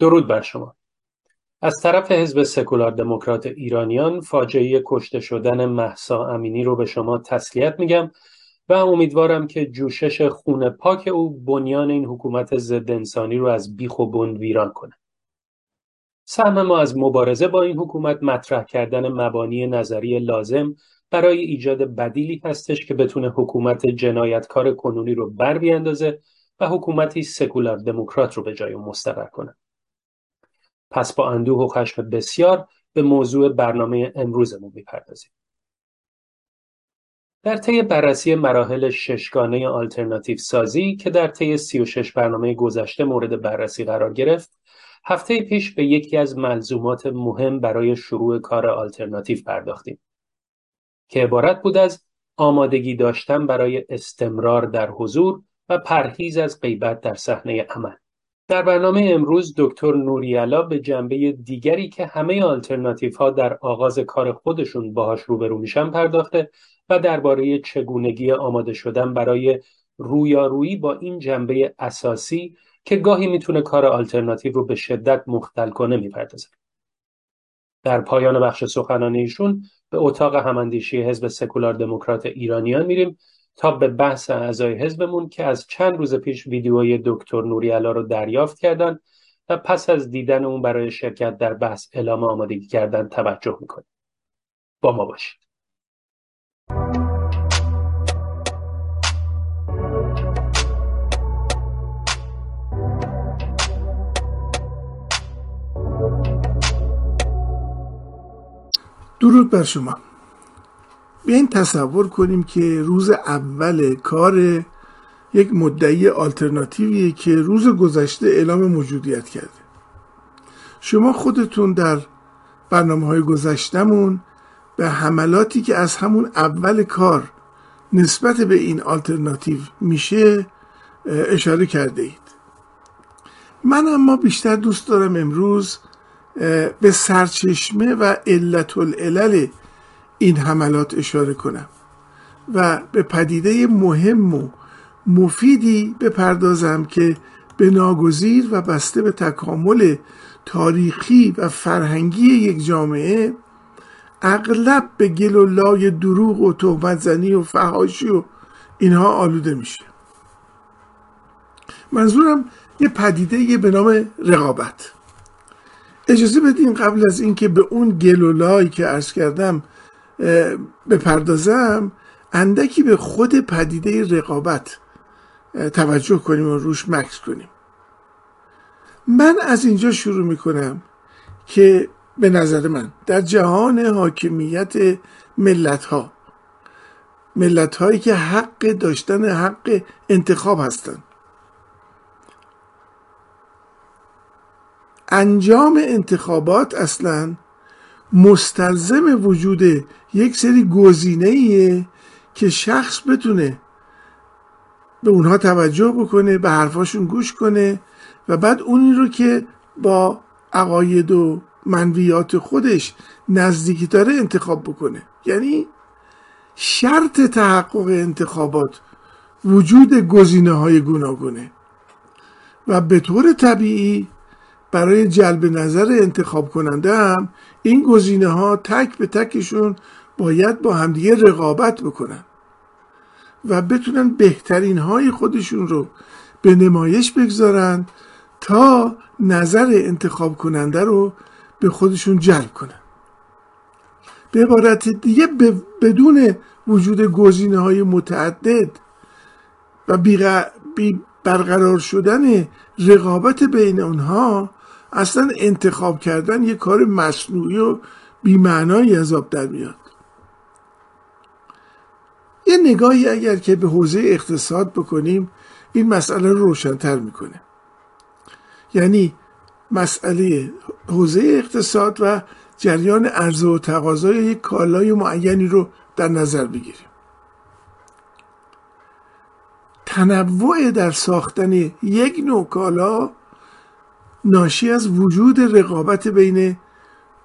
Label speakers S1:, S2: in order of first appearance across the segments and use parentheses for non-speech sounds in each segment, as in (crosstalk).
S1: درود بر شما از طرف حزب سکولار دموکرات ایرانیان فاجعه کشته شدن محسا امینی رو به شما تسلیت میگم و امیدوارم که جوشش خون پاک او بنیان این حکومت ضد انسانی رو از بیخ و بند ویران کنه. سهم ما از مبارزه با این حکومت مطرح کردن مبانی نظری لازم برای ایجاد بدیلی هستش که بتونه حکومت جنایتکار کنونی رو بر بیاندازه و حکومتی سکولار دموکرات رو به جای مستقر کنه. پس با اندوه و خشم بسیار به موضوع برنامه امروزمون می‌پردازیم. در طی بررسی مراحل ششگانه آلترناتیو سازی که در طی 36 برنامه گذشته مورد بررسی قرار گرفت، هفته پیش به یکی از ملزومات مهم برای شروع کار آلترناتیو پرداختیم که عبارت بود از آمادگی داشتن برای استمرار در حضور و پرهیز از غیبت در صحنه عمل. در برنامه امروز دکتر نوریالا به جنبه دیگری که همه آلترناتیف ها در آغاز کار خودشون باهاش روبرو میشن پرداخته و درباره چگونگی آماده شدن برای رویارویی با این جنبه اساسی که گاهی می‌تونه کار آلترناتیو رو به شدت مختل کنه می‌پردازه. در پایان بخش سخنان ایشون به اتاق هماندیشی حزب سکولار دموکرات ایرانیان میریم تا به بحث اعضای حزبمون که از چند روز پیش ویدیوهای دکتر نوریالا رو دریافت کردن و پس از دیدن اون برای شرکت در بحث اعلام آمادگی کردن توجه می‌کنیم. با ما باشید.
S2: درود بر شما. بیاین تصور کنیم که روز اول کار یک مدعی آلترناتیویه که روز گذشته اعلام موجودیت کرده. شما خودتون در برنامه های گذشتمون به حملاتی که از همون اول کار نسبت به این آلترناتیو میشه اشاره کرده اید. من اما بیشتر دوست دارم امروز به سرچشمه و علت العلل این حملات اشاره کنم و به پدیده مهم و مفیدی بپردازم که به ناگزیر و بسته به تکامل تاریخی و فرهنگی یک جامعه اغلب به گل و لای دروغ و تهمت زنی و فهاشی و اینها آلوده میشه. منظورم یه پدیده به نام رقابت. اجازه بدین قبل از اینکه به اون گل و لای که عرض کردم بپردازم اندکی به خود پدیده رقابت توجه کنیم و روش مکس کنیم. من از اینجا شروع می‌کنم که به نظر من در جهان حاکمیت ملت ها ملت هایی که حق داشتن حق انتخاب هستند. انجام انتخابات اصلا مستلزم وجود یک سری گزینه که شخص بتونه به اونها توجه بکنه به حرفاشون گوش کنه و بعد اونی رو که با عقاید و منویات خودش نزدیکی داره انتخاب بکنه. یعنی شرط تحقق انتخابات وجود گزینه های گوناگونه و به طور طبیعی برای جلب نظر انتخاب کننده هم این گزینه ها تک به تکشون باید با همدیگه رقابت بکنن و بتونن بهترین های خودشون رو به نمایش بگذارن تا نظر انتخاب کننده رو به خودشون جلب کنن. به عبارت دیگه بدون وجود گزینه های متعدد و بی برقرار شدن رقابت بین اونها اصلا انتخاب کردن یه کار مصنوعی و بیمعنایی آب در میاد. یه نگاهی اگر که به حوزه اقتصاد بکنیم این مسئله رو روشنتر می‌کنه. یعنی مسئله حوزه اقتصاد و جریان عرضه و تقاضای یک کالای معینی رو در نظر بگیریم. تنوع در ساختن یک نوع کالا ناشی از وجود رقابت بین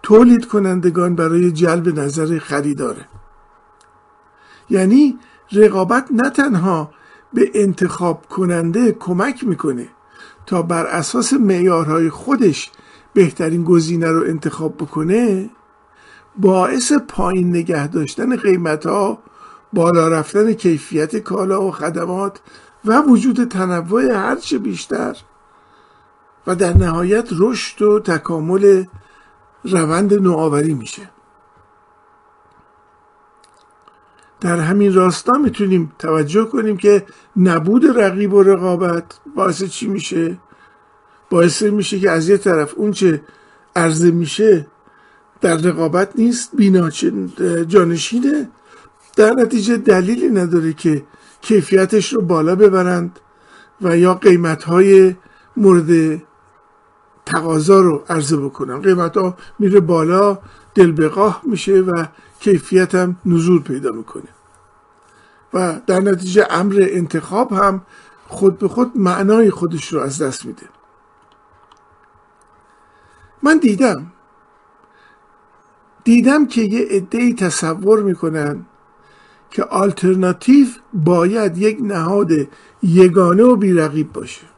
S2: تولید کنندگان برای جلب نظر خریداره. یعنی رقابت نه تنها به انتخاب کننده کمک می‌کنه تا بر اساس معیارهای خودش بهترین گزینه رو انتخاب بکنه باعث پایین نگه داشتن قیمت ها بالا رفتن کیفیت کالا و خدمات و وجود تنوع هرچه بیشتر و در نهایت رشد و تکامل روند نوآوری میشه. در همین راستا می‌تونیم توجه کنیم که نبود رقیب و رقابت باعث چی میشه؟ باعث میشه که از یه طرف اون چه عرضه میشه در رقابت نیست بینا جانشینه. در نتیجه دلیلی نداره که کیفیتش رو بالا ببرند و یا قیمت های مورد تقاضا رو عرضه بکنن قیمت ها میره بالا دلبقاه میشه و کیفیت هم نزول پیدا می‌کنه. و در نتیجه امر انتخاب هم خود به خود معنای خودش رو از دست میده. من دیدم. دیدم که یه عده تصور می‌کنن که آلترناتیو باید یک نهاد یگانه و بیرقیب باشه.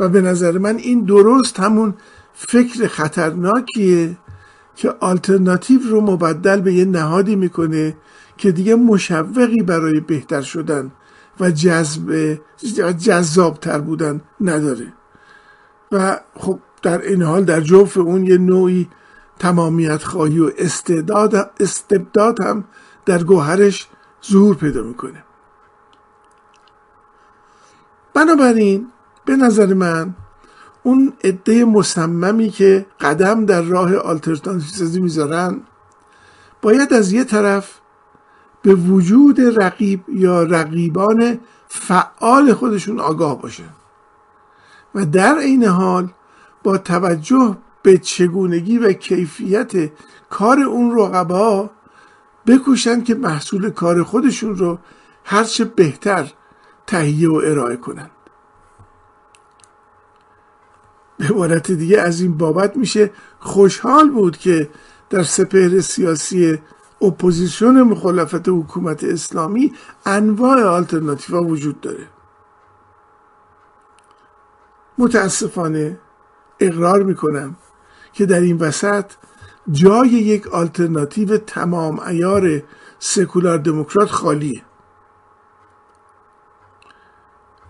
S2: و به نظر من این درست همون فکر خطرناکیه که آلترناتیو رو مبدل به یه نهادی می‌کنه که دیگه مشوقی برای بهتر شدن و جذب جذابتر بودن نداره. و خب در این حال در جوف اون یه نوعی تمامیت خواهی و استبداد هم در گوهرش ظهور پیدا می‌کنه. بنابراین به نظر من اون عده مصممی که قدم در راه آلترناتیو سازی می‌ذارن باید از یه طرف به وجود رقیب یا رقیبان فعال خودشون آگاه باشه و در این حال با توجه به چگونگی و کیفیت کار اون رقبا بکوشن که محصول کار خودشون رو هرچه بهتر تهیه و ارائه کنند به عبارت دیگه از این بابت میشه. خوشحال بود که در سپهر سیاسی اپوزیسیون مخالفت حکومت اسلامی انواع آلترناتیو وجود داره. متاسفانه اقرار می‌کنم که در این وسط جای یک آلترناتیو تمام عیار سکولار دموکرات خالیه.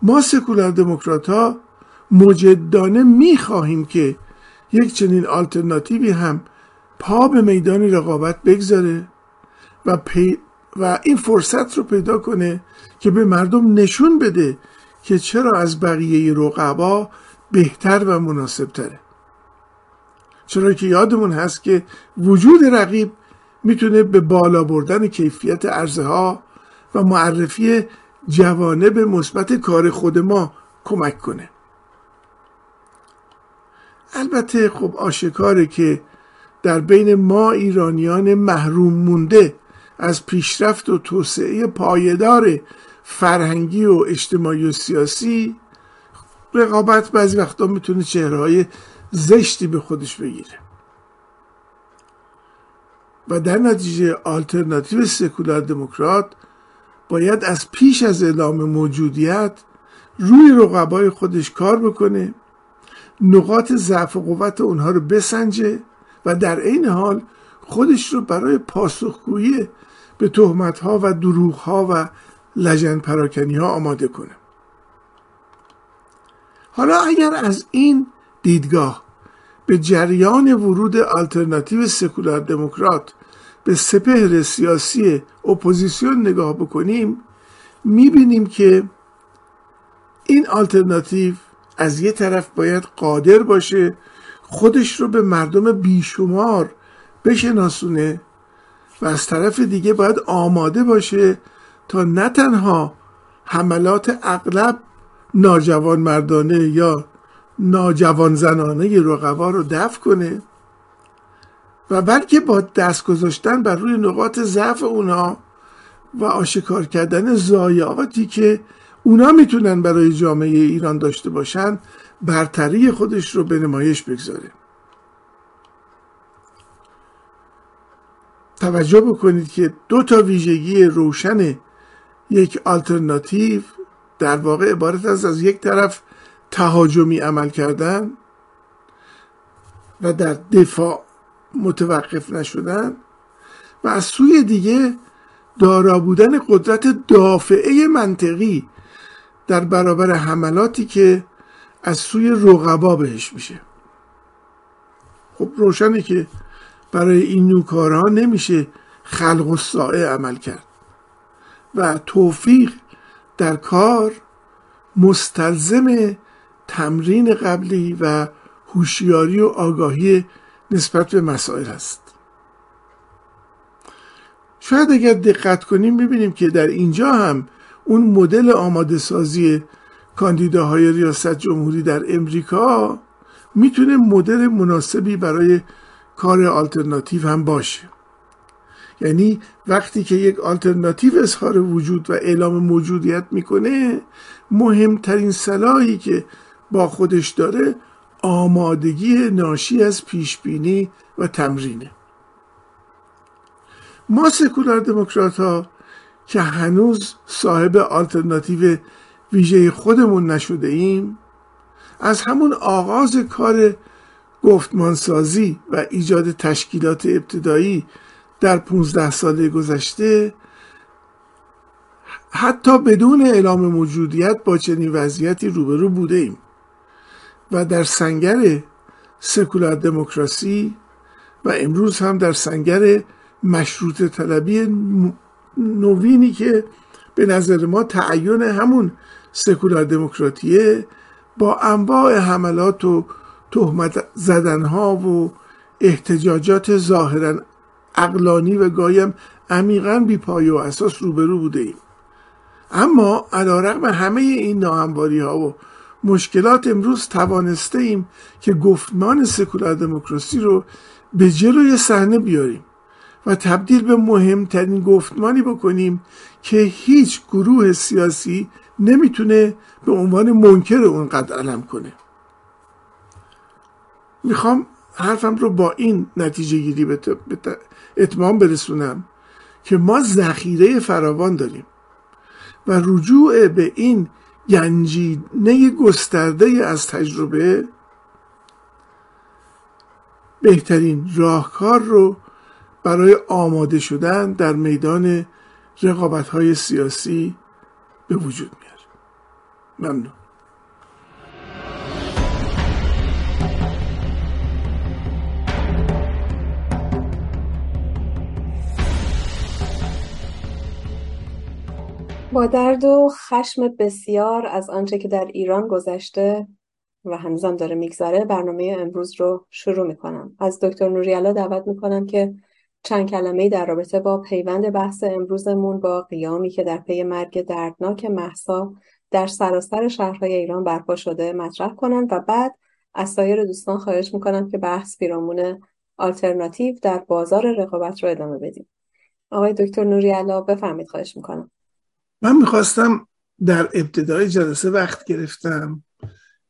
S2: ما سکولار دموکرات ها مجدانه می‌خواهیم که یک چنین آلترناتیوی هم پا به میدان رقابت بگذاره و, و این فرصت رو پیدا کنه که به مردم نشون بده که چرا از بقیه رقبا بهتر و مناسب تره چرا که یادمون هست که وجود رقیب می‌تونه به بالا بردن کیفیت عرضه ها و معرفی جوانب مثبت کار خود ما کمک کنه. البته خب آشکاره که در بین ما ایرانیان محروم مونده از پیشرفت و توسعه پایدار فرهنگی و اجتماعی و سیاسی رقابت بعضی وقتا می‌تونه چهرهای زشتی به خودش بگیره. و در نتیجه آلترناتیو سکولار دموکرات باید از پیش از اعلام موجودیت روی رقبای خودش کار بکنه نقاط ضعف و قوت اونها رو بسنجه و در عین حال خودش رو برای پاسخگویی به تهمت ها و دروغ ها و لجن پراکنی ها آماده کنه. حالا اگر از این دیدگاه به جریان ورود آلترناتیو سکولار دموکرات به سپهر سیاسی اپوزیسیون نگاه بکنیم می‌بینیم که این آلترناتیو از یه طرف باید قادر باشه خودش رو به مردم بیشمار بشناسونه و از طرف دیگه باید آماده باشه تا نه تنها حملات اغلب ناجوان مردانه یا ناجوان زنانه رقبا رو دفع کنه و بلکه با دست گذاشتن بر روی نقاط ضعف اونا و آشکار کردن ضایعاتی که اونا می‌تونن برای جامعه ایران داشته باشن برتری خودش رو به نمایش بگذاره. توجه بکنید که دو تا ویژگی روشن یک آلترناتیو در واقع عبارت است از یک طرف تهاجمی عمل کردن و در دفاع متوقف نشدن و از سوی دیگه دارا بودن قدرت دافعه منطقی در برابر حملاتی که از سوی رقبا بهش میشه. خب روشنه که برای این نوع کارها نمیشه خلق و سائه عمل کرد و توفیق در کار مستلزم تمرین قبلی و هوشیاری و آگاهی نسبت به مسائل است شاید اگر دقت کنیم ببینیم که در اینجا هم اون مدل آماده سازی کاندیداهای ریاست جمهوری در امریکا می‌تونه مدل مناسبی برای کار آلترناتیو هم باشه. یعنی وقتی که یک آلترناتیو اظهار وجود و اعلام موجودیت می‌کنه مهمترین سلاحی که با خودش داره آمادگی ناشی از پیشبینی و تمرینه. ما سکولار دموکرات ها که هنوز صاحب آلترناتیو ویژه خودمون نشده ایم از همون آغاز کار گفتمانسازی و ایجاد تشکیلات ابتدایی در 15 ساله گذشته حتی بدون اعلام موجودیت با چنین وضعیتی روبرو بوده ایم. و در سنگر سکولار دموکراسی و امروز هم در سنگر مشروط طلبی نوینی که به نظر ما تعین همون سکولار دموکراتیه با انواع حملات و تهمت زدنها و احتجاجات ظاهرا اقلانی و گایم عمیقا بی پایه و اساس روبرو بوده ایم. اما علا رقم همه این ناهمواری ها و مشکلات امروز توانسته ایم که گفتمان سکولار دموکراسی رو به جلوی صحنه بیاریم. و تبدیل به مهمترین گفتمانی بکنیم که هیچ گروه سیاسی نمی‌تونه به عنوان منکر اون قد علم کنه. می‌خوام حرفم رو با این نتیجه گیری به اتمام برسونم که ما ذخیره فراوان داریم و رجوع به این گنجینه گسترده از تجربه بهترین راهکار رو برای آماده شدن در میدان رقابت های سیاسی به وجود میاره ممنون.
S3: با درد و خشم بسیار از آنچه که در ایران گذشته و هنوزم داره میگذره برنامه امروز رو شروع می‌کنم. از دکتر نوریالا دعوت می‌کنم که چند کلمه در رابطه با پیوند بحث امروزمون با قیامی که در پی مرگ دردناک محسا در سراسر شهرهای ایران برپا شده مطرح کنند و بعد از سایر دوستان خواهش می‌کنم که بحث پیرامون آلترناتیو در بازار رقابت رو ادامه بدیم. آقای دکتر نوری علا بفرمید خواهش می‌کنم.
S2: من می‌خواستم در ابتدای جلسه وقت گرفتم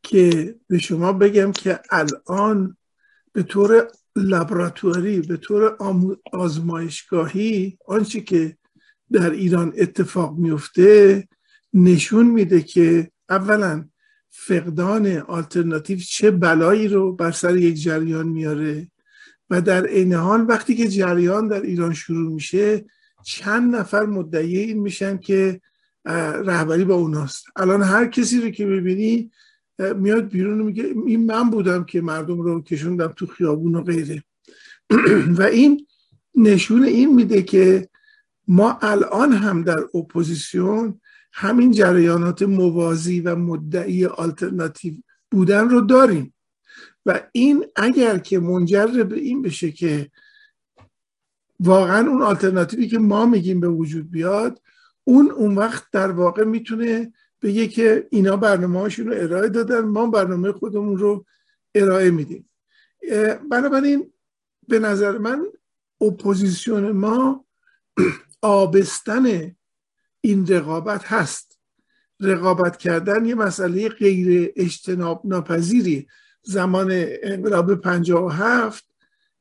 S2: که به شما بگم که الان به طور لابراتواری به طور آزمایشگاهی آنچه که در ایران اتفاق میفته نشون میده که اولا فقدان آلترناتیو چه بلایی رو بر سر یک جریان میاره و در عین حال وقتی که جریان در ایران شروع میشه چند نفر مدعی این میشن که رهبری با اوناست. الان هر کسی رو که ببینی میاد بیرون و میگه این من بودم که مردم رو کشوندم تو خیابون و غیره. (clears throat) و این نشون این میده که ما الان هم در اپوزیسیون همین جریانات موازی و مدعی آلترناتیو بودن رو داریم. و این اگر که منجر به این بشه که واقعا اون آلترناتیوی که ما میگیم به وجود بیاد اون اون وقت در واقع می‌تونه بگه که اینا برنامه هاشون رو ارائه دادن ما برنامه خودمون رو ارائه میدیم. بنابراین به نظر من اپوزیسیون ما آبستن این رقابت هست. رقابت کردن یه مسئله غیر اجتناب ناپذیری. زمان انقلاب 57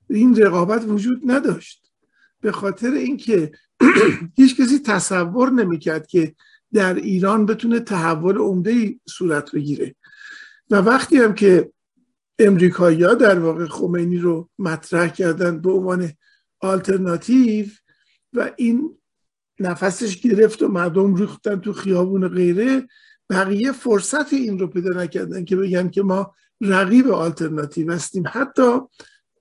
S2: این رقابت وجود نداشت. به خاطر اینکه (clears throat) هیچ کسی تصور نمی‌کرد که در ایران بتونه تحول عمده صورت بگیره. و وقتی هم که امریکایی ها در واقع خمینی رو مطرح کردن به عنوان آلترناتیو و این نفسش گرفت و مردم ریختن تو خیابون غیره بقیه فرصت این رو پیدا نکردن که بگن که ما رقیب آلترناتیو هستیم. حتی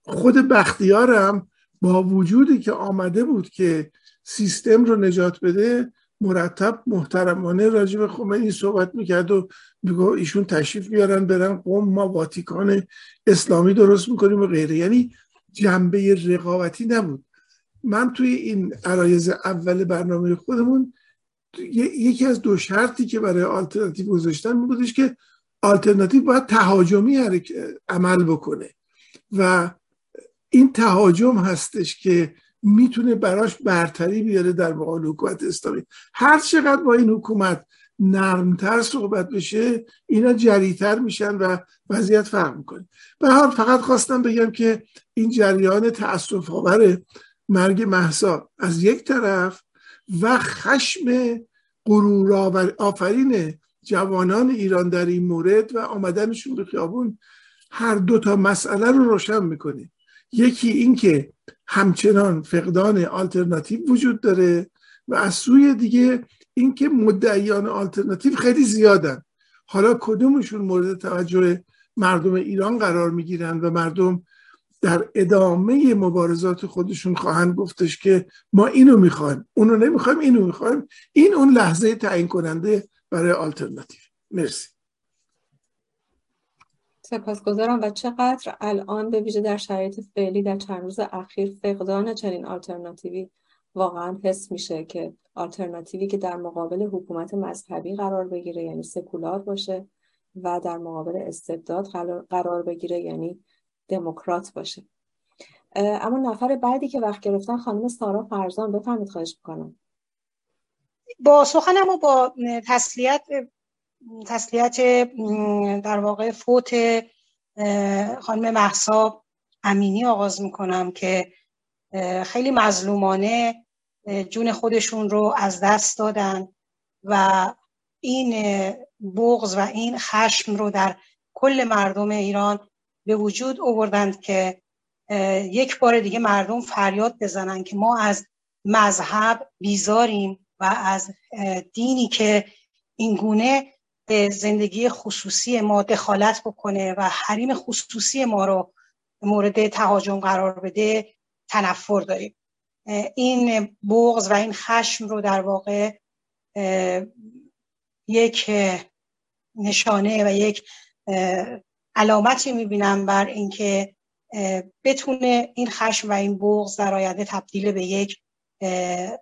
S2: خود بختیارم با وجودی که آمده بود که سیستم رو نجات بده مرتب محترمانه راجع به خمینی صحبت می‌کرد و میگو ایشون تشریف بیارن برن قوم ما واتیکان اسلامی درست می‌کنیم و غیره. یعنی جنبه رقابتی نبود. من توی این عرایز اول برنامه خودمون یکی از دو شرطی که برای آلترناتیو گذاشتن بودش که آلترناتیو باید تهاجمی عمل بکنه. و این تهاجم هستش که می‌تونه براش برتری بیاره در مقابل حکومت اسلامی. هر چقدر با این حکومت نرمتر صحبت بشه اینا جریتر میشن و وضعیت فرق می‌کنه. به حال فقط خواستم بگم که این جریان تأصف آور مرگ محسا از یک طرف و خشم غرور آفرین جوانان ایران در این مورد و آمدنشون به خیابون هر دو تا مسئله رو روشن می‌کنه. یکی اینکه همچنان فقدان آلترناتیو وجود داره و از سوی دیگه اینکه مدعیان آلترناتیو خیلی زیادن. حالا کدومشون مورد توجه مردم ایران قرار می‌گیرن و مردم در ادامه مبارزات خودشون خواهند گفتش که ما اینو می‌خوایم اونو نمی‌خوایم اینو می‌خوایم این اون لحظه تعیین کننده برای آلترناتیو. مرسی.
S3: سپاسگزارم و چقدر الان به ویژه در شرایط فعلی در چند روز اخیر فقدان چنین آلترناتیوی واقعا حس میشه که آلترناتیوی که در مقابل حکومت مذهبی قرار بگیره یعنی سکولار باشه و در مقابل استبداد قرار بگیره یعنی دموکرات باشه. اما نفر بعدی که وقت گرفتن خانم سارا فرزان بفرمید خواهش می‌کنم.
S4: با سخنم و با تسلیت تسلیت در واقع فوت خانم محسا امینی آغاز می‌کنم که خیلی مظلومانه جون خودشون رو از دست دادن و این بغض و این خشم رو در کل مردم ایران به وجود آوردند که یک بار دیگه مردم فریاد بزنن که ما از مذهب بیزاریم و از دینی که اینگونه به زندگی خصوصی ما دخالت بکنه و حریم خصوصی ما رو مورد تهاجم قرار بده تنفر داریم. این بغض و این خشم رو در واقع یک نشانه و یک علامتی می‌بینم بر اینکه بتونه این خشم و این بغض در آینده تبدیل به یک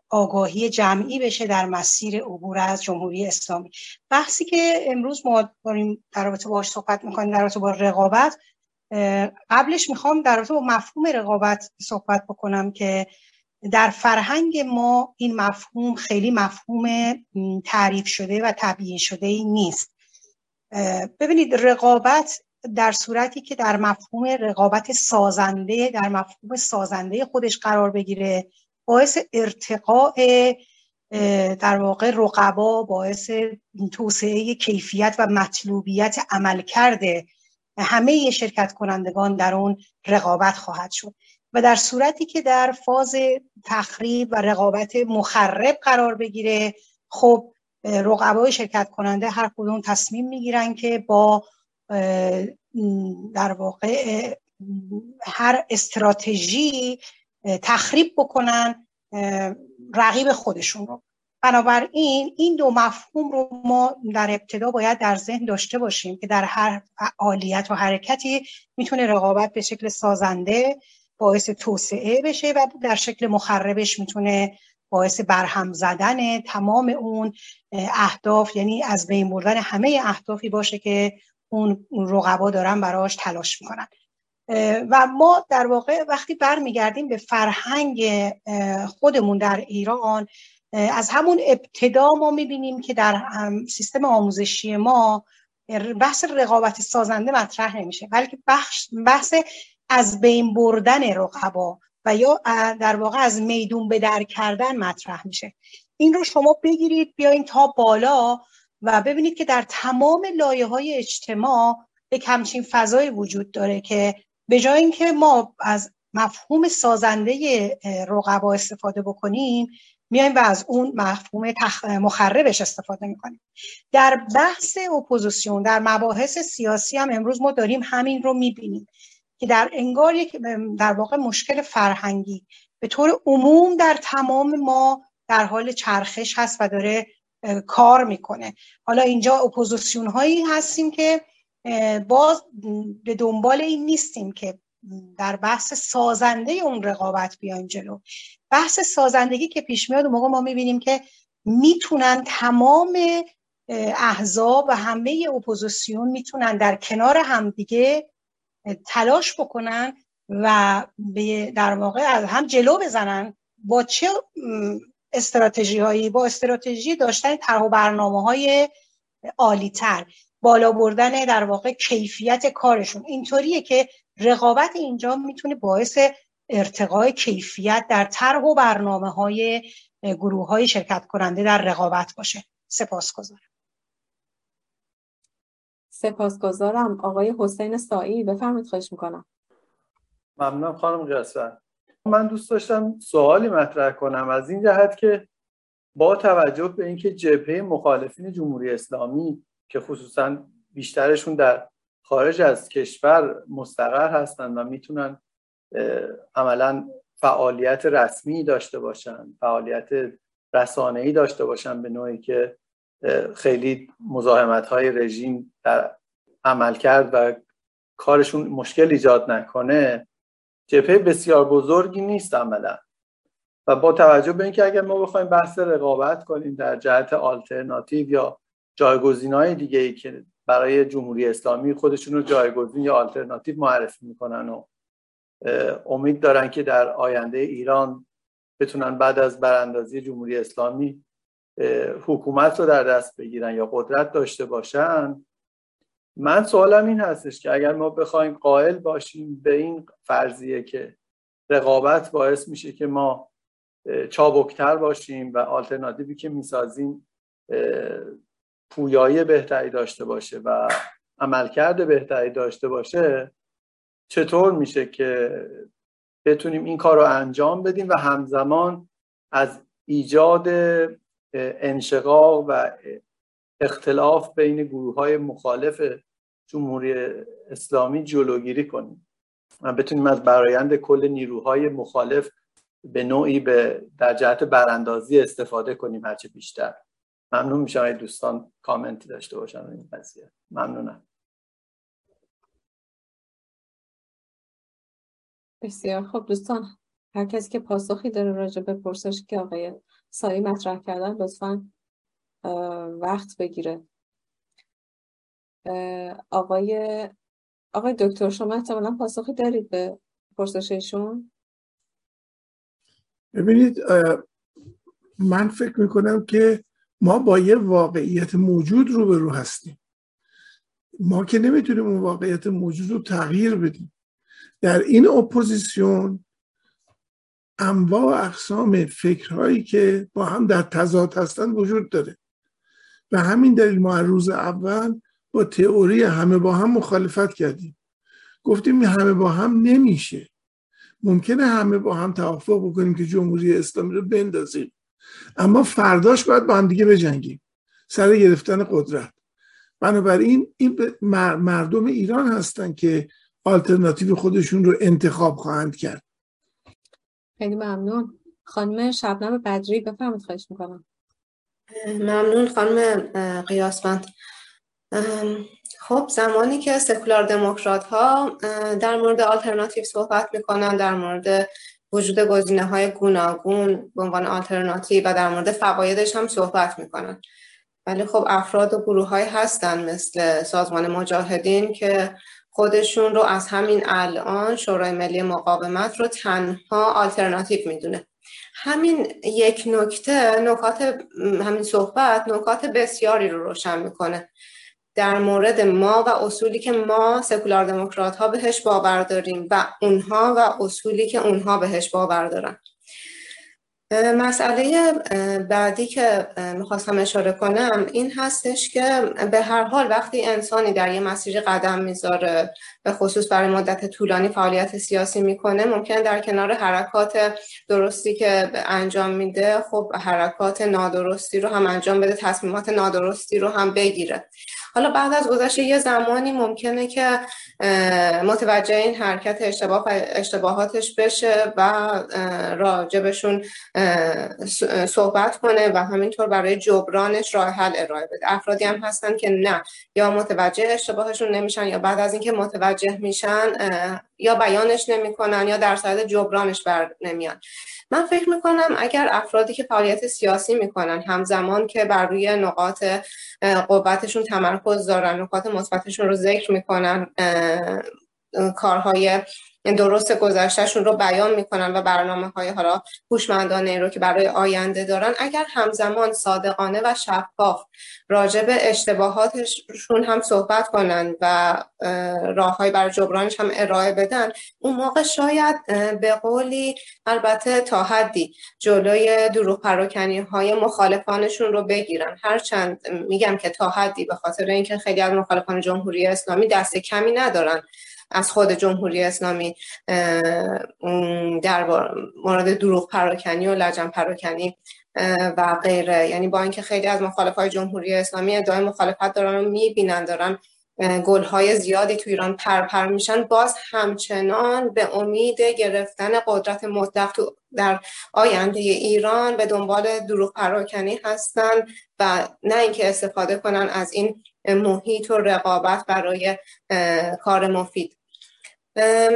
S4: آگاهی جمعی بشه در مسیر عبور از جمهوری اسلامی. بحثی که امروز ما داریم در رابطه باش صحبت می‌کنیم در رابطه با رقابت قبلش می‌خوام در رابطه با مفهوم رقابت صحبت بکنم که در فرهنگ ما این مفهوم خیلی مفهوم تعریف شده و تبیین شده ای نیست ببینید رقابت در صورتی که در مفهوم رقابت سازنده در مفهوم سازنده خودش قرار بگیره باعث ارتقاء در واقع رقبا باعث توسعه کیفیت و مطلوبیت عمل کرده همه شرکت کنندگان در اون رقابت خواهد شد. و در صورتی که در فاز تخریب و رقابت مخرب قرار بگیره خب رقبای شرکت کننده هر کدوم تصمیم می‌گیرن که با در واقع هر استراتژی تخریب بکنن رقیب خودشون رو. بنابراین این دو مفهوم رو ما در ابتدا باید در ذهن داشته باشیم که در هر فعالیت و حرکتی می‌تونه رقابت به شکل سازنده باعث توسعه بشه و در شکل مخربش می‌تونه باعث برهم زدن تمام اون اهداف یعنی از بین بردن همه اهدافی باشه که اون رقبا دارن براش تلاش می‌کنن. و ما در واقع وقتی برمیگردیم به فرهنگ خودمون در ایران از همون ابتدا ما می‌بینیم که در سیستم آموزشی ما بحث رقابت سازنده مطرح نمیشه بلکه بحث, از بین بردن رقبا و یا در واقع از میدون به در کردن مطرح میشه. این رو شما بگیرید بیاین تا بالا و ببینید که در تمام لایه های اجتماع یک همچین فضای وجود داره که به جای اینکه ما از مفهوم سازنده رقبا استفاده بکنیم میایم و از اون مفهوم تخ... مخربش استفاده می‌کنیم. در بحث اپوزیسیون در مباحث سیاسی هم امروز ما داریم همین رو می‌بینیم که در انگار یک در واقع مشکل فرهنگی به طور عموم در تمام ما در حال چرخش هست و داره کار می‌کنه. حالا اینجا اپوزیسیون هایی هستیم که باز به دنبال این نیستیم که در بحث سازنده اون رقابت بیایم جلو. بحث سازندگی که پیش میاد موقع ما می‌بینیم که می‌تونن تمام احزاب و همه اپوزیسیون می‌تونن در کنار همدیگه تلاش بکنن و در واقع از هم جلو بزنن با چه استراتژی هایی با استراتژی داشتن طرح و برنامه های عالی تر بالا بردن در واقع کیفیت کارشون. اینطوریه که رقابت اینجا می‌تونه باعث ارتقای کیفیت در طرح و برنامه های گروه های شرکت کننده در رقابت باشه. سپاسگزارم.
S3: سپاسگزارم. آقای حسین سایی بفرمایید خواهش می‌کنم.
S5: ممنونم خانم قصر من دوست داشتم سوالی مطرح کنم. از این جهت که با توجه به اینکه جبهه مخالفین جمهوری اسلامی که خصوصا بیشترشون در خارج از کشور مستقر هستند و می‌تونن عملا فعالیت رسمی داشته باشن فعالیت رسانه‌ای داشته باشن به نوعی که خیلی مزاحمت های رژیم در عمل کرد و کارشون مشکل ایجاد نکنه جبهه بسیار بزرگی نیست عملا. و با توجه به اینکه اگر ما بخوایم بحث رقابت کنیم در جهت آلترناتیو یا جایگزین های دیگه ای که برای جمهوری اسلامی خودشون رو جایگزین یا آلترناتیو معرفی می‌کنن و امید دارن که در آینده ایران بتونن بعد از براندازی جمهوری اسلامی حکومت رو در دست بگیرن یا قدرت داشته باشن. من سوالم این هستش که اگر ما بخوایم قائل باشیم به این فرضیه که رقابت باعث میشه که ما چابکتر باشیم و آلترناتیوی که می‌سازیم پویایی بهتری داشته باشه و عملکرد بهتری داشته باشه چطور میشه که بتونیم این کار رو انجام بدیم و همزمان از ایجاد انشقاق و اختلاف بین گروه های مخالف جمهوری اسلامی جلوگیری کنیم و بتونیم از برایند کل نیروهای مخالف به نوعی به در جهت براندازی استفاده کنیم هرچه بیشتر. ممنون میشم اگه دوستان کامنتی داشته باشن این قضیه. ممنونم.
S3: بسیار خب دوستان هر کسی که پاسخی داره راجع به پرسشی که آقای سایی مطرح کردن لطفا وقت بگیره. آقای آقای دکتر شما احتمالا پاسخی دارید به پرسششون
S2: ببینید من فکر می‌کنم که ما با یه واقعیت موجود رو به رو هستیم. ما که نمی‌تونیم اون واقعیت موجود رو تغییر بدیم. در این اپوزیسیون انواع و اقسام فکرهایی که با هم در تضاد هستن وجود داره. و همین دلیل ما روز اول با تئوری همه با هم مخالفت کردیم. گفتیم همه با هم نمیشه. ممکنه همه با هم توافق بکنیم که جمهوری اسلامی رو بندازیم. اما فرداش باید با هم دیگه بجنگیم. سر گرفتن قدرت. بنابراین این مردم ایران هستن که آلترناتیو خودشون رو انتخاب خواهند کرد.
S3: خیلی ممنون. خانم شبنم بدری بفرمایید خواهش می‌کنم.
S6: ممنون خانم قیاسمند. خب زمانی که سکولار دموکرات ها در مورد آلترناتیو صحبت می‌کنن در مورد وجود گزینه های گوناگون به عنوان آلترناتیو و در مورد فوایدش هم صحبت می‌کنن. ولی خب افراد و گروه های هستن مثل سازمان مجاهدین که خودشون رو از همین الان شورای ملی مقاومت رو تنها آلترناتیو می‌دونه. همین یک نکته نکات همین صحبت نکات بسیاری رو روشن می‌کنه. در مورد ما و اصولی که ما سکولار دموکرات ها بهش باور داریم و اونها و اصولی که اونها بهش باور دارن. مسئله بعدی که می‌خواستم اشاره کنم این هستش که به هر حال وقتی انسانی در یه مسیر قدم می‌ذاره به خصوص برای مدت طولانی فعالیت سیاسی می‌کنه ممکن در کنار حرکات درستی که انجام میده خب حرکات نادرستی رو هم انجام بده تصمیمات نادرستی رو هم بگیره. حالا بعد از گذشت یه زمانی ممکنه که متوجه این حرکت اشتباه اشتباهاتش بشه و راجبشون صحبت کنه و همینطور برای جبرانش راه حل ارائه بده. افرادی هم هستن که نه یا متوجه اشتباهشون نمیشن یا بعد از اینکه متوجه میشن یا بیانش نمی‌کنن یا در صورت جبرانش بر نمیان. من فکر می‌کنم اگر افرادی که فعالیت سیاسی می‌کنن همزمان که بر روی نقاط قوتشون تمرکز دارن نقاط مثبتشون رو ذکر می‌کنن کارهای درست گذشتهشون رو بیان می‌کنن و برنامه های حالا هوشمندانه رو که برای آینده دارن اگر همزمان صادقانه و شفاف راجع به اشتباهاتشون هم صحبت کنن و راه های برای جبرانش هم ارائه بدن اون موقع شاید به قولی البته تا حدی جلوی دروغ پراکنی های مخالفانشون رو بگیرن. هرچند میگم که تا حدی به خاطر اینکه خیلی از مخالفان جمهوری اسلامی دست کمی ندارن. از خود جمهوری اسلامی در مورد دروغ پراکنی و لجن پراکنی و غیره. یعنی با اینکه خیلی از مخالف های جمهوری اسلامی ادعای مخالفت دارن و می‌بینن دارن گل های زیادی تو ایران پرپر میشن باز همچنان به امید گرفتن قدرت مطلق تو در آینده ایران به دنبال دروغ پراکنی هستن و نه اینکه استفاده کنن از این محیط و رقابت برای کار مفید.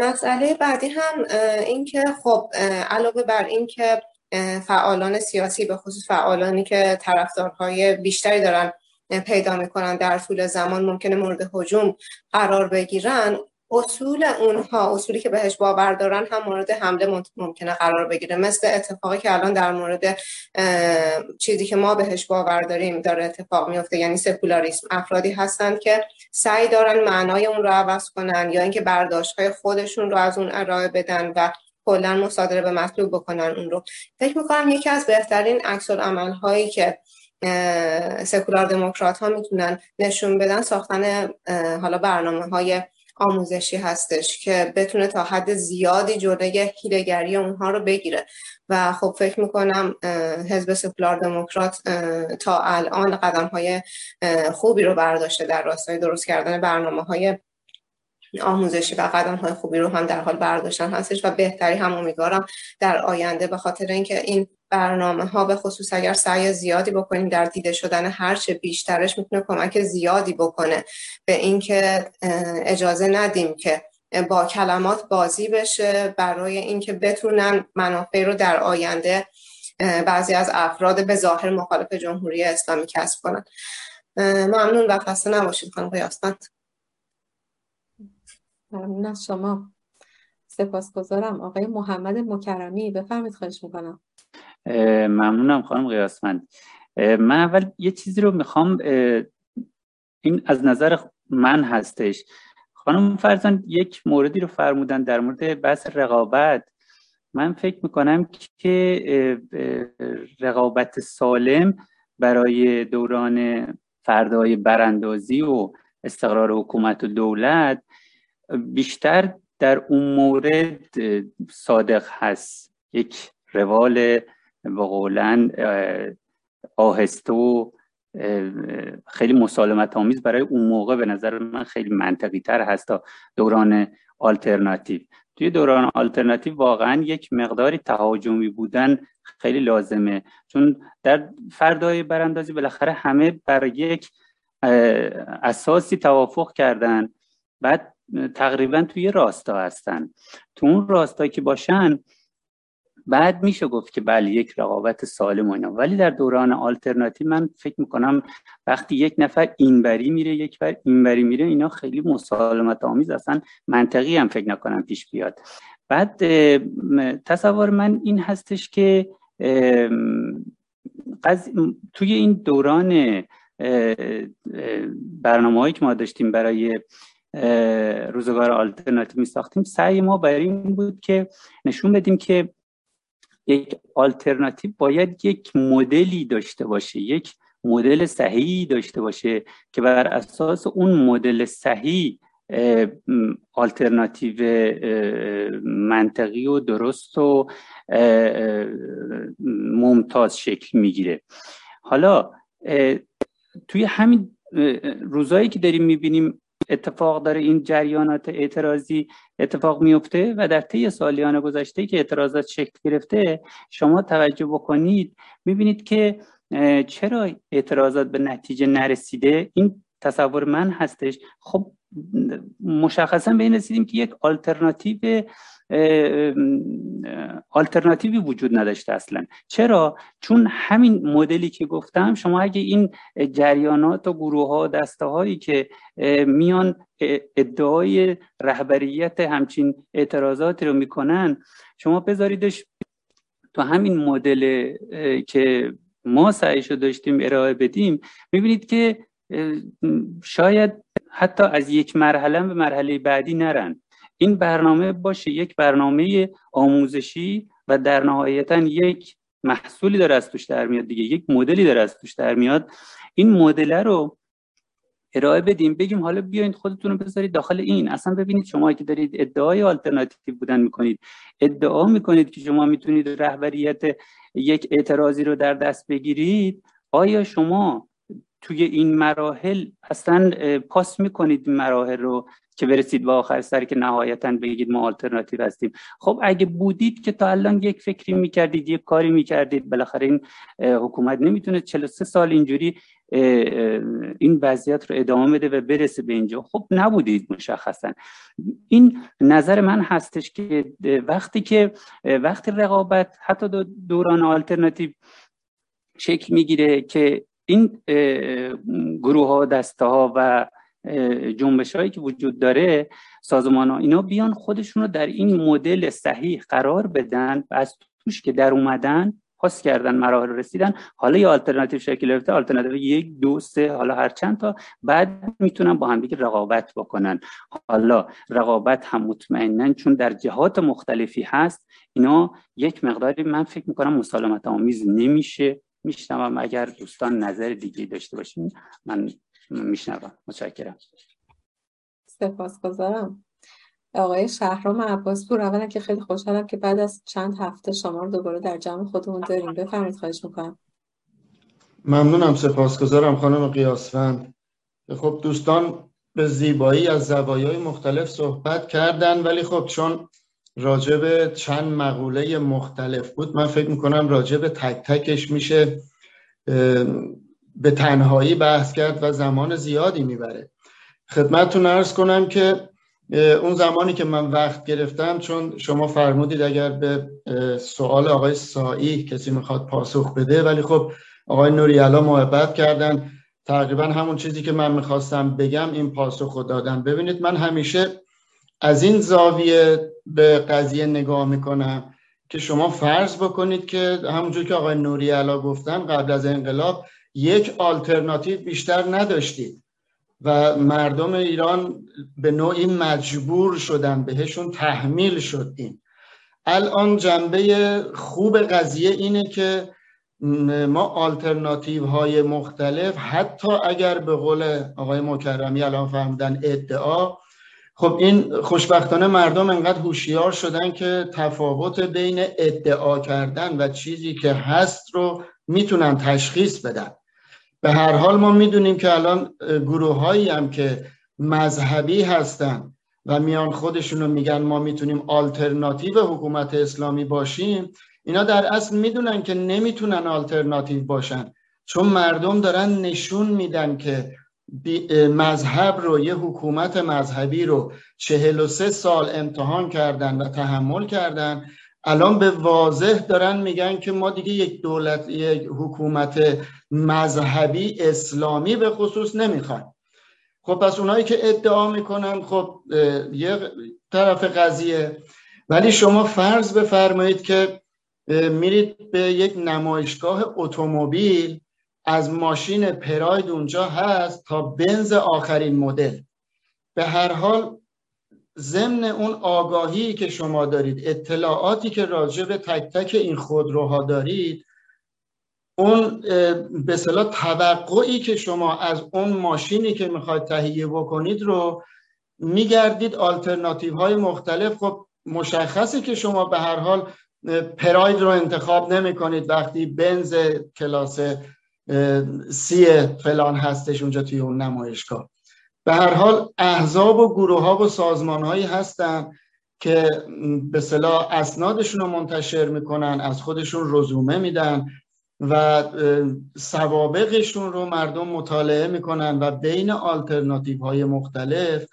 S6: مسئله بعدی هم اینکه خب علاوه بر اینکه فعالان سیاسی به خصوص فعالانی که طرفدارهای بیشتری دارن پیدا می‌کنن در طول زمان ممکنه مورد هجوم قرار بگیرن اصول اونها اصولی که بهش باور دارن هم مورد حمله ممکنه قرار بگیره. مثل اتفاقی که الان در مورد چیزی که ما بهش باور داریم داره اتفاق میفته یعنی سکولاریسم. افرادی هستند که سعی دارن معنای اون رو عوض کنن یا اینکه برداشت های خودشون رو از اون ارائه بدن و کلا مصادره به مطلوب بکنن اون رو. فکر می‌کنم یکی از بهترین عکس هایی که سکولار دموکرات ها می‌تونن نشون بدن ساختن حالا برنامه های آموزشی هستش که بتونه تا حد زیادی جلوی هیلگری اونها رو بگیره. و خب فکر می‌کنم حزب سکولار دموکرات تا الان قدم های خوبی رو برداشته در راستای درست کردن برنامه های آموزشی و قدم های خوبی رو هم در حال برداشتن هستش و بهتری هم امیدوارم در آینده به خاطر اینکه این برنامه ها به خصوص اگر سعی زیادی بکنیم در دیده شدن هرچه بیشترش می‌تونه کمک زیادی بکنه. به اینکه اجازه ندیم که با کلمات بازی بشه برای اینکه بتونن منافع رو در آینده بعضی از افراد به ظاهر مخالف جمهوری اسلامی کسب کنن. ممنون و خسته نباشید خانم قیاسمند
S3: ممنون از شما. سپاسگزارم آقای محمد مکرمی. بفرمید خواهش می‌کنم.
S7: ممنونم خانم قیاسمند. من اول یه چیزی رو می‌خوام این از نظر من هستش. خانم فرزان یک موردی رو فرمودن در مورد بحث رقابت. من فکر می‌کنم که رقابت سالم برای دوران فردای براندازی و استقرار حکومت و دولت بیشتر در اون مورد صادق هست. یک روال با قولن آهسته خیلی مسالمت آمیز برای اون موقع به نظر من خیلی منطقی تر هست تا دوران آلترناتیو. توی دوران آلترناتیو واقعا یک مقداری تهاجمی بودن خیلی لازمه. چون در فردای براندازی بالاخره همه بر یک اساسی توافق کردن. بعد تقریبا توی راستا هستن. تو اون راستا که باشن بعد میشه گفت که بله یک رقابت سالم و اینا. ولی در دوران آلترناتیو من فکر می‌کنم وقتی یک نفر اینوری میره یک نفر اینوری میره اینا خیلی مسالمت آمیز اصلا منطقی هم فکر نکنم پیش بیاد. بعد تصور من این هستش که توی این دوران برنامه هایی که ما داشتیم برای روزگار آلترناتیو می ساختیم سعی ما برای این بود که نشون بدیم که یک آلترناتیو باید یک مدلی داشته باشه یک مدل صحیحی داشته باشه که بر اساس اون مدل صحیح آلترناتیو منطقی و درست و ممتاز شکل می‌گیره. حالا توی همین روزایی که داریم می‌بینیم اتفاق داره این جریانات اعتراضی اتفاق میفته و در طی سالیان گذشته که اعتراضات شکل گرفته شما توجه بکنید می‌بینید که چرا اعتراضات به نتیجه نرسیده؟ این تصور من هستش. خب مشخصا به این رسیدیم که یک آلترناتیو آلترناتیوی وجود نداشته اصلا. چرا؟ چون همین مدلی که گفتم شما اگه این جریانات و گروه ها دسته هایی که میان ادعای رهبریت همچین اعتراضاتی رو می‌کنن شما بذاریدش تو همین مدل که ما سعیشو داشتیم ارائه بدیم می‌بینید که شاید حتی از یک مرحله به مرحله بعدی نرن. این برنامه باشه یک برنامه آموزشی و در نهایتا یک محصولی داره از توش در میاد دیگه یک مدلی داره از توش در میاد. این مدل رو ارائه بدیم بگیم حالا بیاین خودتون رو بذارید داخل این. اصلا ببینید شما که دارید ادعای آلترناتیو بودن می‌کنید ادعا می‌کنید که شما می‌تونید رهبریت یک اعتراضی رو در دست بگیرید آیا شما توی این مراحل اصلا پاس می‌کنید این مراحل رو که برسید به آخر سر که نهایتا بگید ما آلترناتیو هستیم. خب اگه بودید که تا الان یک فکری می‌کردید یک کاری می‌کردید بالاخره این حکومت نمی‌تونه 43 سال اینجوری این وضعیت رو ادامه بده و برسه به اینجا. خب نبودید مشخصا. این نظر من هستش که وقتی که وقتی رقابت حتی دوران آلترناتیو شکل می‌گیره که این گروه ها دسته ها و جنبش هایی که وجود داره سازمان ها اینا بیان خودشون رو در این مدل صحیح قرار بدن و از توش که در اومدن پاس کردن مراحل رسیدن. حالا یه آلترناتیو شکل گرفته آلترناتیو یک دو سه حالا هر چند تا. بعد می‌تونن با هم دیگه رقابت بکنن. حالا رقابت هم مطمئنا چون در جهات مختلفی هست. اینا یک مقداری من فکر می‌کنم مسالمت آمیز نمیشه. میشنوم. اگر دوستان نظر دیگه داشته باشین من میشنوم. متشکرم.
S3: سپاسگزارم. آقای شهرام عباس پور اولا که خیلی خوشحالم که بعد از چند هفته شما رو دوباره در جمع خودمون داریم. بفرمایید خواهش می‌کنم.
S8: ممنونم سپاسگزارم خانم قیاسفند. خب دوستان به زیبایی از زوایای مختلف صحبت کردن ولی خب چون راجب چند مقوله مختلف بود. من فکر می‌کنم راجب تک تکش میشه به تنهایی بحث کرد و زمان زیادی می‌بره. خدمتتون ارز کنم که اون زمانی که من وقت گرفتم چون شما فرمودید اگر به سوال آقای سایی کسی می‌خواد پاسخ بده ولی خب آقای نوریالا محبت کردن. تقریبا همون چیزی که من می‌خواستم بگم این پاسخ رو دادن. ببینید من همیشه از این زاویه به قضیه نگاه می‌کنم که شما فرض بکنید که همونجور که آقای نوری علا گفتن قبل از انقلاب یک آلترناتیو بیشتر نداشتید و مردم ایران به نوعی مجبور شدن بهشون تحمیل شد این. الان جنبه خوب قضیه اینه که ما آلترناتیو های مختلف حتی اگر به قول آقای مکرمی الان فهمدن ادعا خب این خوشبختانه مردم انقدر هوشیار شدن که تفاوت بین ادعا کردن و چیزی که هست رو می‌تونن تشخیص بدن. به هر حال ما می‌دونیم که الان گروه هایی هم که مذهبی هستن و میان خودشون رو میگن ما می‌تونیم آلترناتیو حکومت اسلامی باشیم اینا در اصل می‌دونن که نمی‌تونن آلترناتیو باشن. چون مردم دارن نشون میدن که مذهب رو یه حکومت مذهبی رو چهل و سه سال امتحان کردن و تحمل کردن الان به واضح دارن میگن که ما دیگه یک دولت یک حکومت مذهبی اسلامی به خصوص نمی‌خوایم. خب پس اونایی که ادعا می‌کنن خب یه طرف قضیه. ولی شما فرض بفرمایید که میرید به یک نمایشگاه اتومبیل از ماشین پراید اونجا هست تا بنز آخرین مدل. به هر حال ضمن اون آگاهی که شما دارید اطلاعاتی که راجع به تک تک این خودروها دارید اون به صلاح توقعی که شما از اون ماشینی که می‌خواید تهیه بکنید رو میگردید آلترناتیو های مختلف. خب مشخصه که شما به هر حال پراید رو انتخاب نمی کنید وقتی بنز کلاس سی فلان هستش اونجا توی اون نمایشگاه. به هر حال احزاب و گروه ها و سازمان هایی هستن که به صلاح اسنادشون رو منتشر می‌کنن از خودشون رزومه میدن و سوابقشون رو مردم مطالعه می‌کنن و بین آلترناتیو های مختلف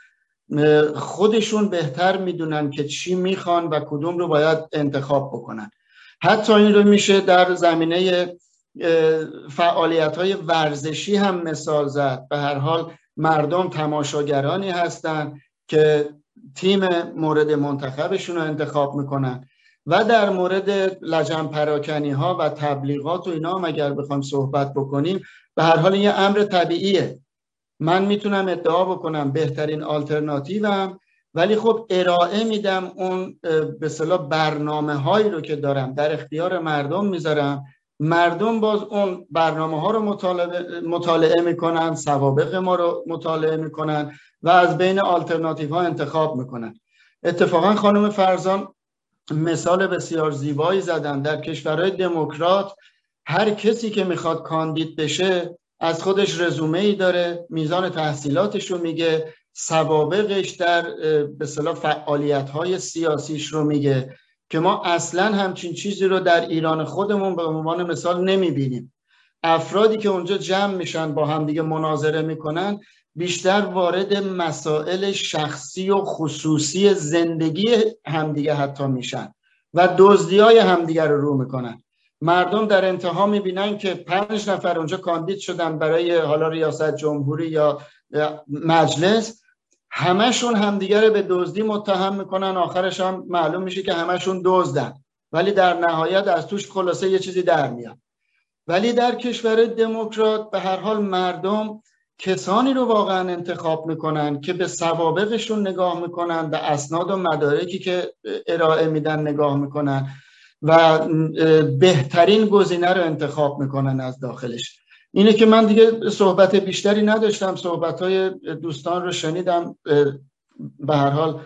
S8: خودشون بهتر می‌دونن که چی می‌خوان و کدوم رو باید انتخاب بکنن. حتی این رو میشه در زمینه فعالیت های ورزشی هم مثال زد. به هر حال مردم تماشاگرانی هستند که تیم مورد منتخبشون رو انتخاب می‌کنن. و در مورد لجن پراکنی ها و تبلیغات و اینا هم اگر بخوام صحبت بکنیم به هر حال یه امر طبیعیه. من می‌تونم ادعا بکنم بهترین آلترناتیوم ولی خب ارائه میدم اون به صلاح برنامه هایی رو که دارم. در اختیار مردم می‌ذارم مردم باز اون برنامه ها رو مطالعه, مطالعه می‌کنن سوابق ما رو مطالعه می‌کنن و از بین آلترناتیو ها انتخاب می‌کنن. اتفاقا خانم فرزان مثال بسیار زیبایی زدن. در کشورهای دموکرات هر کسی که می‌خواد کاندید بشه از خودش رزومه ای داره میزان تحصیلاتش رو میگه سوابقش در به فعالیت های سیاسیش رو میگه. که ما اصلا همچین چیزی رو در ایران خودمون به عنوان مثال نمی‌بینیم. افرادی که اونجا جمع میشن با همدیگه مناظره می‌کنن بیشتر وارد مسائل شخصی و خصوصی زندگی همدیگه حتی میشن و دزدی های همدیگه رو رو می‌کنن. مردم در انتها می‌بینن که پنج نفر اونجا کاندید شدن برای حالا ریاست جمهوری یا مجلس. همشون همدیگه رو به دزدی متهم می‌کنن آخرش هم معلوم میشه که همشون دزدن. ولی در نهایت از توش خلاصه یه چیزی در میاد. ولی در کشور دموکرات به هر حال مردم کسانی رو واقعا انتخاب می‌کنن که به سوابقشون نگاه می‌کنن به اسناد و مدارکی که ارائه میدن نگاه می‌کنن و بهترین گزینه رو انتخاب می‌کنن از داخلش. اینه که من دیگه صحبت بیشتری نداشتم صحبت های دوستان رو شنیدم به هر حال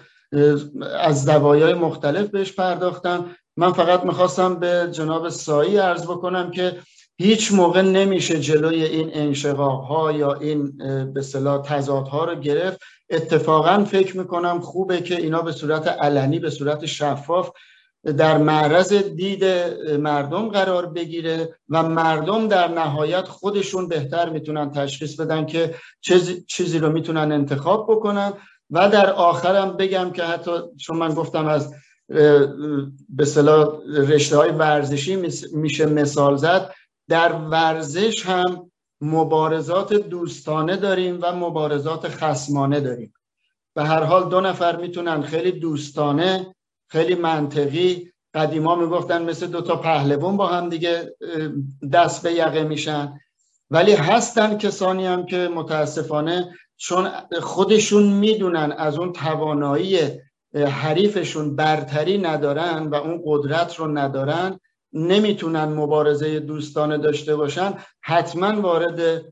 S8: از زوایای مختلف بهش پرداختم. من فقط می‌خواستم به جناب سایی عرض بکنم که هیچ موقع نمیشه جلوی این انشقاق ها یا این به صلاح تضاد ها رو گرفت. اتفاقا فکر می‌کنم خوبه که اینا به صورت علنی به صورت شفاف در معرض دید مردم قرار بگیره و مردم در نهایت خودشون بهتر می‌تونن تشخیص بدن که چیزی رو می‌تونن انتخاب بکنن. و در آخرم بگم که حتی چون من گفتم از به صلاح رشته های ورزشی میشه مثال زد در ورزش هم مبارزات دوستانه داریم و مبارزات خسمانه داریم. به هر حال دو نفر می‌تونن خیلی دوستانه خیلی منطقی. قدیما می‌گفتن مثل دو تا پهلوان با هم دیگه دست به یقه میشن. ولی هستن کسانی هم که متاسفانه چون خودشون می‌دونن از اون توانایی حریفشون برتری ندارن و اون قدرت رو ندارن نمی‌تونن مبارزه دوستانه داشته باشن حتما وارد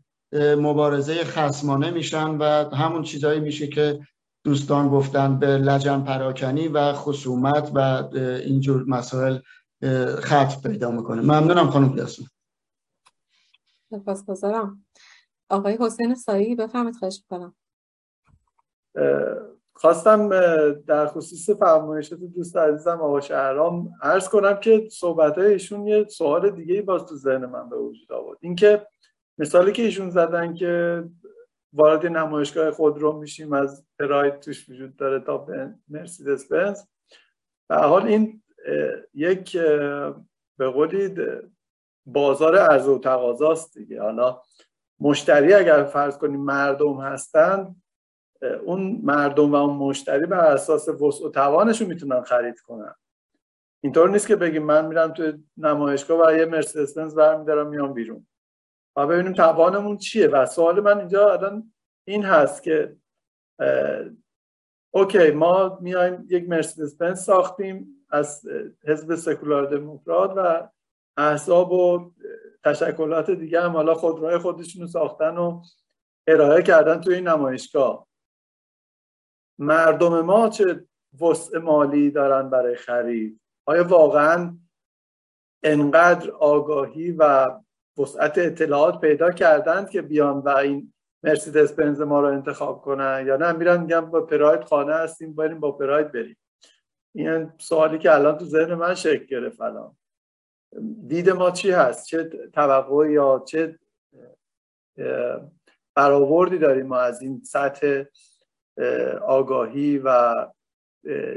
S8: مبارزه خسمانه میشن و همون چیزهایی میشه که دوستان گفتن به لجن پراکنی و خصومت و اینجور مسائل خط پیدا می‌کنه. ممنونم خانم پیاسون
S3: سپاسگزارم آقای حسین سایی بفهمید خواهش کنم
S5: خواستم در خصوص فرمایشات دوست عزیزم آقا شهرام عرض کنم که صحبت ایشون یه سوال دیگه باز تو ذهن من به وجود آورد. اینکه مثالی که ایشون زدن که وارد نمایشگاه خودرو میشیم از پراید توش وجود داره تا مرسیدس بنز به حال این یک به قولی بازار عرضه و تقاضاست دیگه. حالا مشتری اگر فرض کنیم مردم هستن اون مردم و اون مشتری بر اساس وسع و توانشون می‌تونن خرید کنن. اینطور نیست که بگیم من میرم تو نمایشگاه و یه مرسدس بنز برمیدارم میام بیرون. و ببینیم توانمون چیه. و سوال من اینجا الان این هست که اوکی ما میایم یک مرسدس بنز ساختیم از حزب سکولار دموکرات و احزاب و تشکلات دیگه هم حالا خودروهای خودشون رو ساختن و ارائه کردن توی این نمایشگاه. مردم ما چه وسع مالی دارن برای خرید؟ آیا واقعا انقدر آگاهی و وسعت اطلاعات پیدا کردند که بیان و این مرسیدس بنز ما رو انتخاب کنن یا نه. میرن میگن با پراید خانه هستیم بریم با پراید بریم. این سوالی که الان تو ذهن من شکل گرفت الان. دید ما چی هست؟ چه توقع یا چه برآوردی داریم ما از این سطح آگاهی و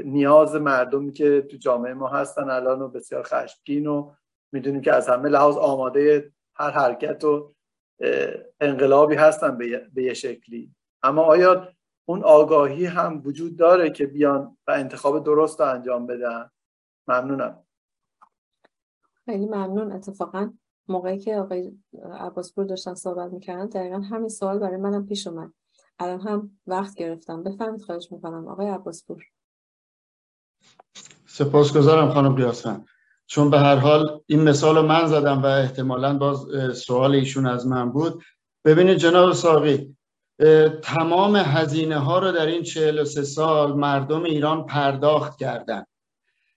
S5: نیاز مردمی که تو جامعه ما هستن؟ الان و بسیار خشمگین و می‌دونیم که از همه لحاظ آماده هر حرکت و انقلابی هستن به یه شکلی. اما آیا اون آگاهی هم وجود داره که بیان و انتخاب درست رو انجام بدن؟ ممنونم.
S3: خیلی ممنون. اتفاقا موقعی که آقای عباسپور داشتن صحبت می‌کردن دقیقا همین سوال برای منم پیش اومد. الان هم وقت گرفتم. بفرمید خواهش می‌کنم آقای عباسپور
S8: سپاسگزارم خانم قیاسفند چون به هر حال این مثال رو من زدم و احتمالا باز سوال ایشون از من بود. ببینید جناب ساقی تمام هزینه ها رو در این 43 سال مردم ایران پرداخت کردن.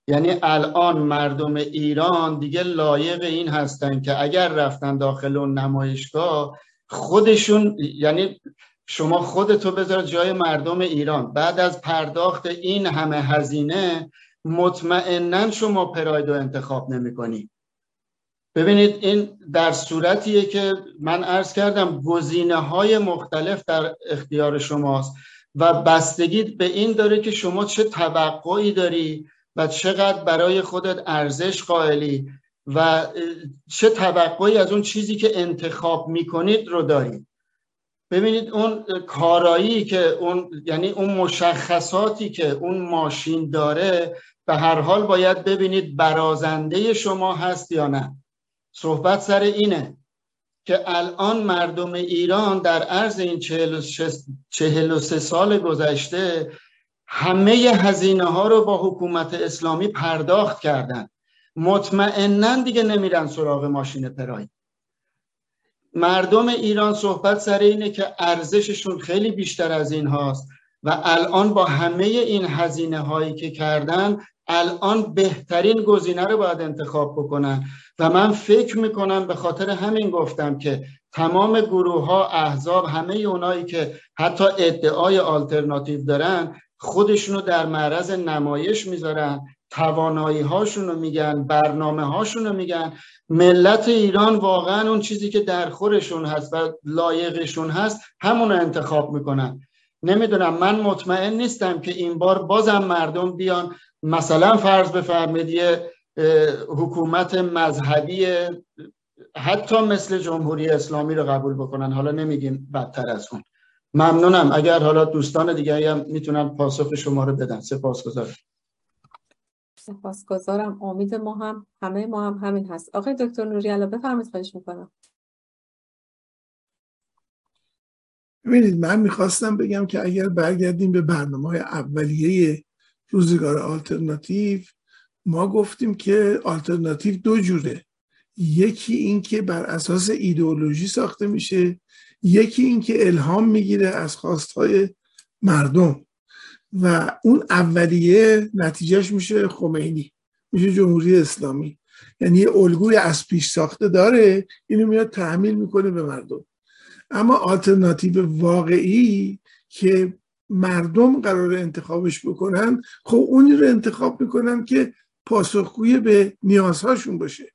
S8: یعنی الان مردم ایران دیگه لایق این هستن که اگر رفتن داخل اون نمایشگاه خودشون یعنی شما خودتو بذار جای مردم ایران. بعد از پرداخت این همه هزینه مطمئنا شما پراید رو انتخاب نمی کنی. ببینید این در صورتیه که من عرض کردم گزینه های مختلف در اختیار شماست و بستگی به این داره که شما چه توقعی داری و چقدر برای خودت ارزش قائلی و چه توقعی از اون چیزی که انتخاب می‌کنید رو دارید ببینید اون کارایی که اون یعنی اون مشخصاتی که اون ماشین داره به هر حال باید ببینید برازنده شما هست یا نه. صحبت سر اینه که الان مردم ایران در عرض این چهل و سه سال گذشته همه هزینه ها رو با حکومت اسلامی پرداخت کردن. مطمئنا دیگه نمیرن سراغ ماشین پرایی مردم ایران صحبت سر اینه که ارزششون خیلی بیشتر از این هاست و الان با همه این هزینه هایی که کردن الان بهترین گزینه رو باید انتخاب بکنن. و من فکر می‌کنم به خاطر همین گفتم که تمام گروه ها احزاب همه اونایی که حتی ادعای آلترناتیو دارن خودشونو در معرض نمایش می‌ذارن توانایی هاشون رو میگن برنامه هاشون رو میگن. ملت ایران واقعا اون چیزی که در خورشون هست و لایقشون هست همون رو انتخاب می‌کنن. نمی‌دونم من مطمئن نیستم که این بار بازم مردم بیان مثلا فرض بفرمید یه حکومت مذهبی حتی مثل جمهوری اسلامی رو قبول بکنن حالا نمیگیم بدتر از اون. ممنونم. اگر حالا دوستان دیگری هم می‌تونن پاسخ شما رو بدن. سپاسگزارم.
S3: سپاسگزارم. امید ما هم همه ما هم همین هست. آقای دکتر نوری الله بفرمایید خواهش می‌کنم.
S2: ببینید من می‌خواستم بگم که اگر برگردیم به برنامه اولیه روزگار آلترناتیو ما گفتیم که آلترناتیو دو جوره. یکی این که بر اساس ایدئولوژی ساخته میشه یکی این که الهام می‌گیره از خواستهای مردم. و اون اولیه نتیجهش میشه خمینی میشه جمهوری اسلامی. یعنی یه الگوی از پیش ساخته داره اینو میاد تحمیل می‌کنه به مردم. اما آلترناتیو واقعی که مردم قرار انتخابش بکنن خب اونی رو انتخاب می‌کنن که پاسخگوی به نیازهاشون باشه.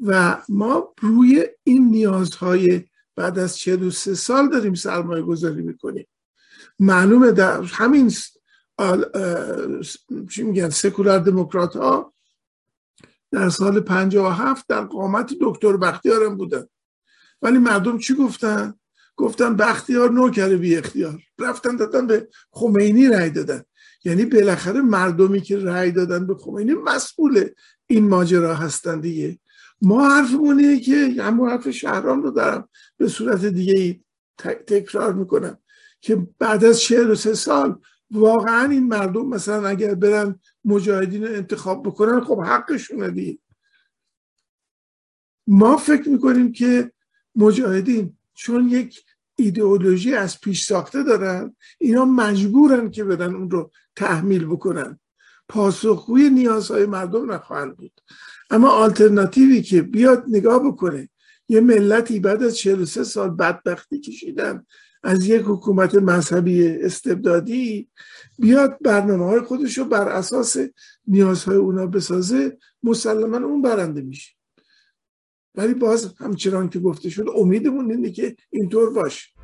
S2: و ما روی این نیازهای بعد از 43 سال داریم سرمایه گذاری می‌کنیم. معلومه در همین چی میگن سکولار دموکرات ها در سال 57 در قامت دکتر بختیارم بودن. ولی مردم چی گفتن؟ گفتن بختیار نوکر بی اختیار. رفتن دادن به خمینی رای دادن. یعنی بالاخره مردمی که رای دادن به خمینی مسئول این ماجرا هستن دیگه. ما حرفمون اینه که همون حرف شهرام رو دارم. به صورت دیگه تکرار می‌کنم که بعد از 43 سال واقعا این مردم مثلا اگر برن مجاهدین رو انتخاب بکنن خب حقشونه دیگه. ما فکر می‌کنیم که مجاهدین چون یک ایدئولوژی از پیش ساخته دارن اینا مجبورن که برن اون رو تحمیل بکنن. پاسخگوی نیازهای مردم نخواهند بود. اما آلترناتیوی که بیاد نگاه بکنه. یه ملتی بعد از 43 سال بدبختی کشیدن از یک حکومت مذهبی استبدادی بیاد برنامه های خودش رو بر اساس نیازهای اونا بسازه مسلما اون برنده میشه. ولی باز همچنان که گفته شد امیدمون اینه که اینطور باشه.